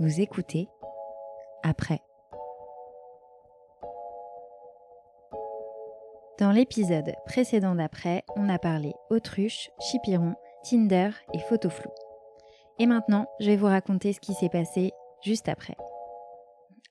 Vous écoutez après. Dans l'épisode précédent d'après, on a parlé autruche, chipiron, Tinder et photo flou. Et maintenant, je vais vous raconter ce qui s'est passé juste après.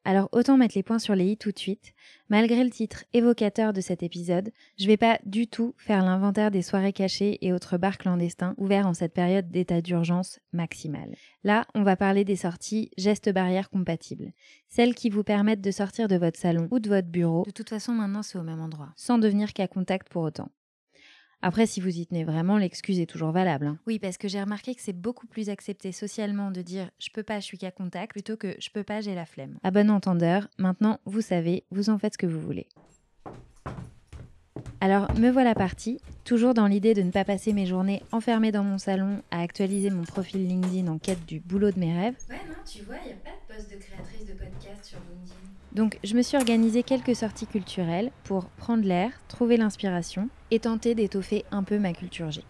Alors autant mettre les points sur les i tout de suite. Malgré le titre évocateur de cet épisode, je vais pas du tout faire l'inventaire des soirées cachées et autres bars clandestins ouverts en cette période d'état d'urgence maximale. Là, on va parler des sorties gestes barrières compatibles. Celles qui vous permettent de sortir de votre salon ou de votre bureau. De toute façon, maintenant, c'est au même endroit. Sans devenir qu'à contact pour autant. Après, si vous y tenez vraiment, l'excuse est toujours valable. hein. Oui, parce que j'ai remarqué que c'est beaucoup plus accepté socialement de dire je peux pas, je suis qu'à contact, plutôt que je peux pas, j'ai la flemme. À bon entendeur, maintenant, vous savez, vous en faites ce que vous voulez. Alors, me voilà partie, toujours dans l'idée de ne pas passer mes journées enfermée dans mon salon à actualiser mon profil LinkedIn en quête du boulot de mes rêves. Ouais, non, tu vois, il n'y a pas de poste de créatrice de podcast sur LinkedIn. Donc, je me suis organisé quelques sorties culturelles pour prendre l'air, trouver l'inspiration et tenter d'étoffer un peu ma culture G.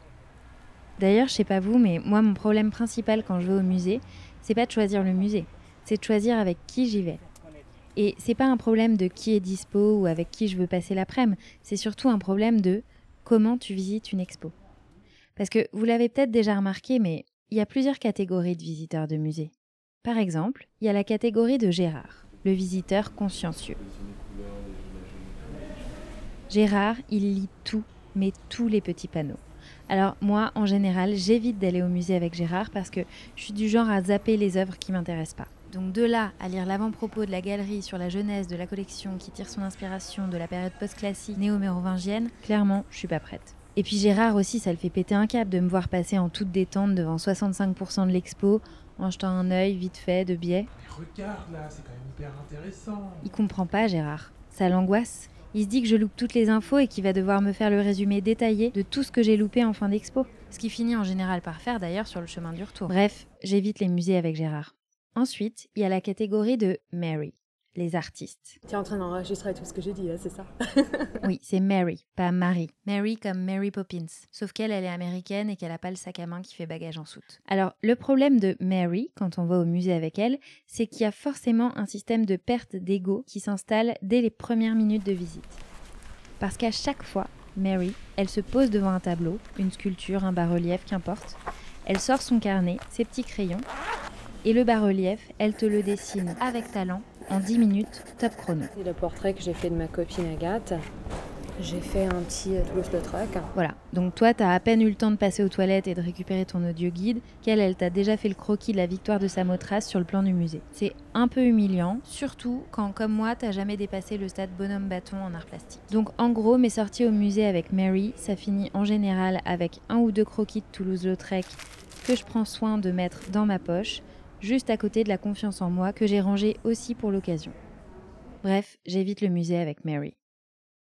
D'ailleurs, je sais pas vous, mais moi, mon problème principal quand je vais au musée, c'est pas de choisir le musée, c'est de choisir avec qui j'y vais. Et c'est pas un problème de qui est dispo ou avec qui je veux passer l'après-midi, c'est surtout un problème de comment tu visites une expo. Parce que vous l'avez peut-être déjà remarqué, mais il y a plusieurs catégories de visiteurs de musées. Par exemple, il y a la catégorie de Gérard, le visiteur consciencieux. Gérard, il lit tout, mais tous les petits panneaux. Alors moi, en général, j'évite d'aller au musée avec Gérard parce que je suis du genre à zapper les œuvres qui m'intéressent pas. Donc de là à lire l'avant-propos de la galerie sur la jeunesse de la collection qui tire son inspiration de la période post-classique néo-mérovingienne, clairement, je suis pas prête. Et puis Gérard aussi, ça le fait péter un câble de me voir passer en toute détente devant 65% de l'expo, en jetant un œil vite fait de biais. Mais regarde là, c'est quand même hyper intéressant. Il comprend pas, Gérard. Ça l'angoisse. Il se dit que je loupe toutes les infos et qu'il va devoir me faire le résumé détaillé de tout ce que j'ai loupé en fin d'expo. Ce qui finit en général par faire d'ailleurs sur le chemin du retour. Bref, j'évite les musées avec Gérard. Ensuite, il y a la catégorie de Mary, les artistes. Tu es en train d'enregistrer tout ce que j'ai dit, hein, c'est ça? Oui, c'est Mary, pas Mary. Mary comme Mary Poppins. Sauf qu'elle, elle est américaine et qu'elle a pas le sac à main qui fait bagage en soute. Alors, le problème de Mary, quand on va au musée avec elle, c'est qu'il y a forcément un système de perte d'ego qui s'installe dès les premières minutes de visite. Parce qu'à chaque fois, Mary, elle se pose devant un tableau, une sculpture, un bas-relief, qu'importe. Elle sort son carnet, ses petits crayons, et le bas-relief, elle te le dessine avec talent en 10 minutes, top chrono. C'est le portrait que j'ai fait de ma copine Agathe. J'ai fait un petit euh, Toulouse-Lautrec. Voilà, donc toi, t'as à peine eu le temps de passer aux toilettes et de récupérer ton audio guide, qu'elle, elle t'a déjà fait le croquis de la victoire de sa motrace sur le plan du musée. C'est un peu humiliant, surtout quand, comme moi, t'as jamais dépassé le stade bonhomme-bâton en art plastique. Donc en gros, mes sorties au musée avec Mary, ça finit en général avec un ou deux croquis de Toulouse-Lautrec que je prends soin de mettre dans ma poche, juste à côté de la confiance en moi que j'ai rangée aussi pour l'occasion. Bref, j'évite le musée avec Mary.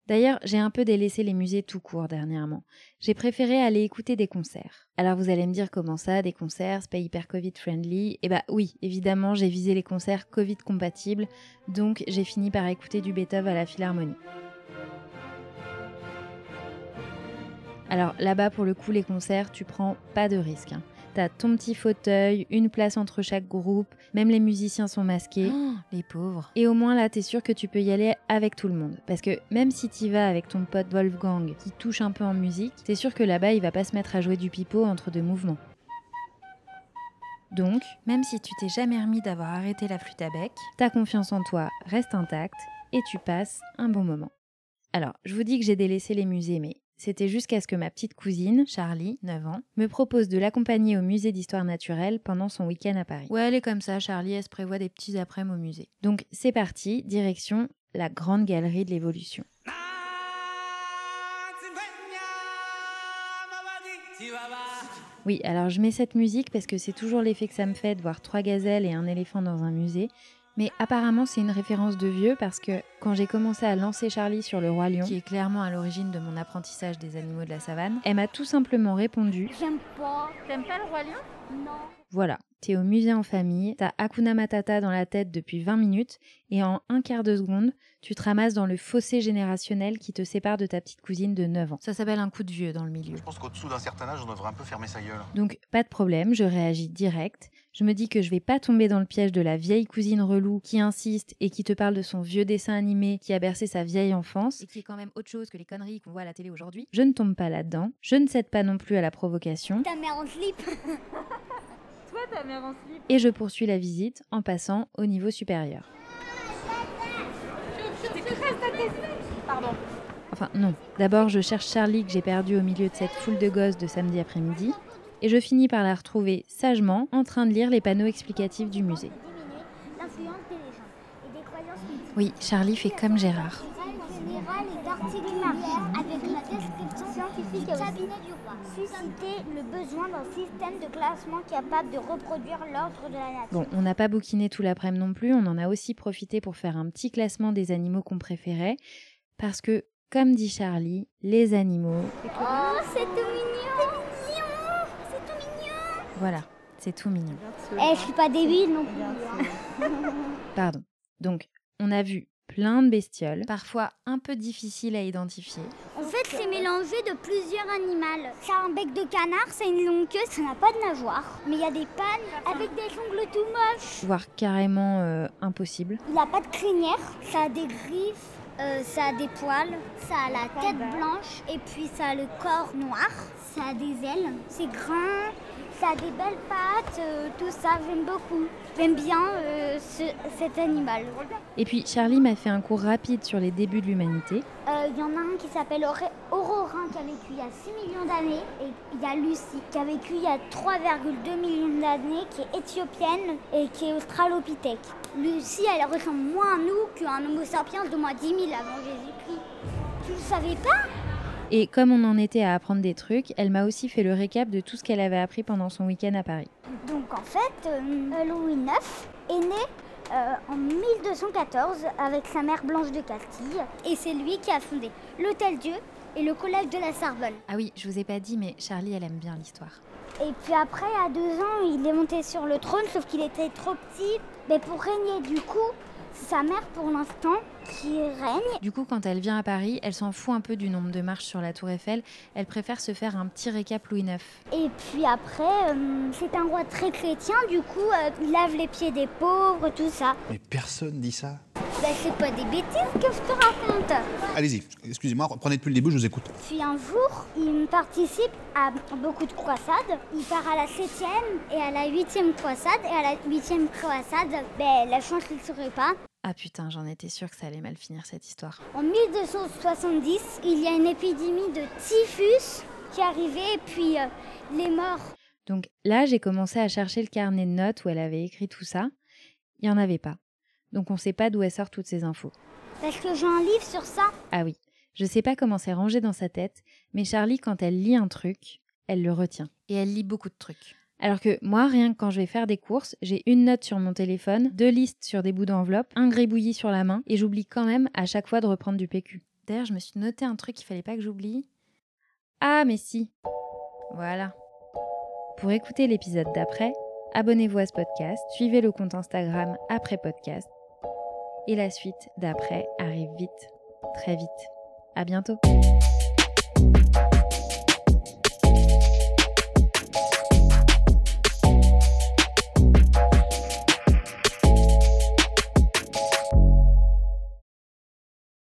D'ailleurs, j'ai un peu délaissé les musées tout court dernièrement. J'ai préféré aller écouter des concerts. Alors vous allez me dire comment ça, des concerts, c'est pas hyper Covid friendly? Eh bah oui, évidemment, j'ai visé les concerts Covid compatibles, donc j'ai fini par écouter du Beethoven à la Philharmonie. Alors là-bas, pour le coup, les concerts, tu prends pas de risque. hein. T'as ton petit fauteuil, une place entre chaque groupe, même les musiciens sont masqués. les pauvres. Et au moins là, t'es sûr que tu peux y aller avec tout le monde. Parce que même si t'y vas avec ton pote Wolfgang qui touche un peu en musique, t'es sûr que là-bas, il va pas se mettre à jouer du pipeau entre deux mouvements. Donc, même si tu t'es jamais remis d'avoir arrêté la flûte à bec, ta confiance en toi reste intacte et tu passes un bon moment. Alors, je vous dis que j'ai délaissé les musées, mais c'était jusqu'à ce que ma petite cousine, Charlie, 9 ans, me propose de l'accompagner au musée d'histoire naturelle pendant son week-end à Paris. Ouais, elle est comme ça, Charlie, elle se prévoit des petits après-midi au musée. Donc c'est parti, direction la grande galerie de l'évolution. Oui, alors je mets cette musique parce que c'est toujours l'effet que ça me fait de voir trois gazelles et un éléphant dans un musée. Mais apparemment, c'est une référence de vieux parce que quand j'ai commencé à lancer Charlie sur le roi lion, qui est clairement à l'origine de mon apprentissage des animaux de la savane, elle m'a tout simplement répondu J'aime pas. T'aimes pas le roi lion? Non. Voilà, t'es au musée en famille, t'as Hakuna Matata dans la tête depuis 20 minutes, et en un quart de seconde, tu te ramasses dans le fossé générationnel qui te sépare de ta petite cousine de 9 ans. Ça s'appelle un coup de vieux dans le milieu. Je pense qu'au-dessous d'un certain âge, on devrait un peu fermer sa gueule. Donc, pas de problème, je réagis direct. Je me dis que je vais pas tomber dans le piège de la vieille cousine relou qui insiste et qui te parle de son vieux dessin animé qui a bercé sa vieille enfance Et qui est quand même autre chose que les conneries qu'on voit à la télé aujourd'hui. Je ne tombe pas là-dedans. Je ne cède pas non plus à la provocation. Ta mère en slip. Et je poursuis la visite en passant au niveau supérieur. Enfin non. D'abord, je cherche Charlie que j'ai perdu au milieu de cette foule de gosses de samedi après-midi. Et je finis par la retrouver sagement en train de lire les panneaux explicatifs du musée. Oui, Charlie fait comme Gérard. Bon, on n'a pas bouquiné tout l'après-midi non plus, on en a aussi profité pour faire un petit classement des animaux qu'on préférait, parce que, comme dit Charlie, les animaux, Oh, c'est tout voilà, c'est tout mignon. Eh, je suis pas débile non plus. Pardon. Donc, on a vu plein de bestioles, parfois un peu difficiles à identifier, En fait, c'est mélangé de plusieurs animaux. Ça a un bec de canard, ça a une longue queue, ça n'a pas de nageoire. Mais il y a des pannes avec des ongles tout moches. voire carrément euh, impossibles. Il n'a pas de crinière, ça a des griffes, euh, ça a des poils, ça a la tête blanche et puis ça a le corps noir, ça a des ailes, c'est grand, ça a des belles pattes, euh, tout ça, j'aime beaucoup. J'aime bien euh, ce- cet animal. Et puis, Charlie m'a fait un cours rapide sur les débuts de l'humanité. Euh, Il y en a un qui s'appelle Aurorin qui a vécu il y a 6 millions d'années et il y a Lucie qui a vécu il y a 3,2 millions d'années qui est éthiopienne et qui est australopithèque. Lucie elle ressemble moins à nous qu'un homo sapiens de moins 10 000 avant Jésus-Christ. Tu le savais pas? Et comme on en était à apprendre des trucs, elle m'a aussi fait le récap de tout ce qu'elle avait appris pendant son week-end à Paris. Donc en fait, euh, Louis IX est né euh, en 1214 avec sa mère Blanche de Castille et c'est lui qui a fondé l'Hôtel Dieu et le Collège de la Sorbonne. Ah oui, je vous ai pas dit, mais Charlie, elle aime bien l'histoire. Et puis après, à deux ans, il est monté sur le trône, sauf qu'il était trop petit mais pour régner. Du coup, sa mère pour l'instant qui règne. Du coup, quand elle vient à Paris, elle s'en fout un peu du nombre de marches sur la Tour Eiffel. Elle préfère se faire un petit récap Louis IX. Et puis après, euh, c'est un roi très chrétien, du coup, euh, il lave les pieds des pauvres, tout ça. Mais personne dit ça. Ben, c'est pas des bêtises que je te raconte. Allez-y, excusez-moi, reprenez depuis le début, je vous écoute. Puis un jour, il participe à beaucoup de croisades. Il part à la septième et à la huitième croisade. Et à la huitième croisade, ben, la chance ne serait pas. Ah putain, j'en étais sûre que ça allait mal finir cette histoire. En 1270, il y a une épidémie de typhus qui est arrivée et puis euh, les morts. Donc là, j'ai commencé à chercher le carnet de notes où elle avait écrit tout ça. Il n'y en avait pas. Donc on sait pas d'où elle sort toutes ces infos. Parce que j'ai un livre sur ça? Ah oui, je sais pas comment c'est rangé dans sa tête, mais Charlie, quand elle lit un truc, elle le retient. Et elle lit beaucoup de trucs. Alors que moi, rien que quand je vais faire des courses, j'ai une note sur mon téléphone, deux listes sur des bouts d'enveloppe, un gribouillis sur la main, et j'oublie quand même à chaque fois de reprendre du PQ. D'ailleurs, je me suis noté un truc qu'il fallait pas que j'oublie. Ah, mais si Voilà. Pour écouter l'épisode d'après, abonnez-vous à ce podcast, suivez le compte Instagram après podcast, et la suite d'après arrive vite, très vite. À bientôt.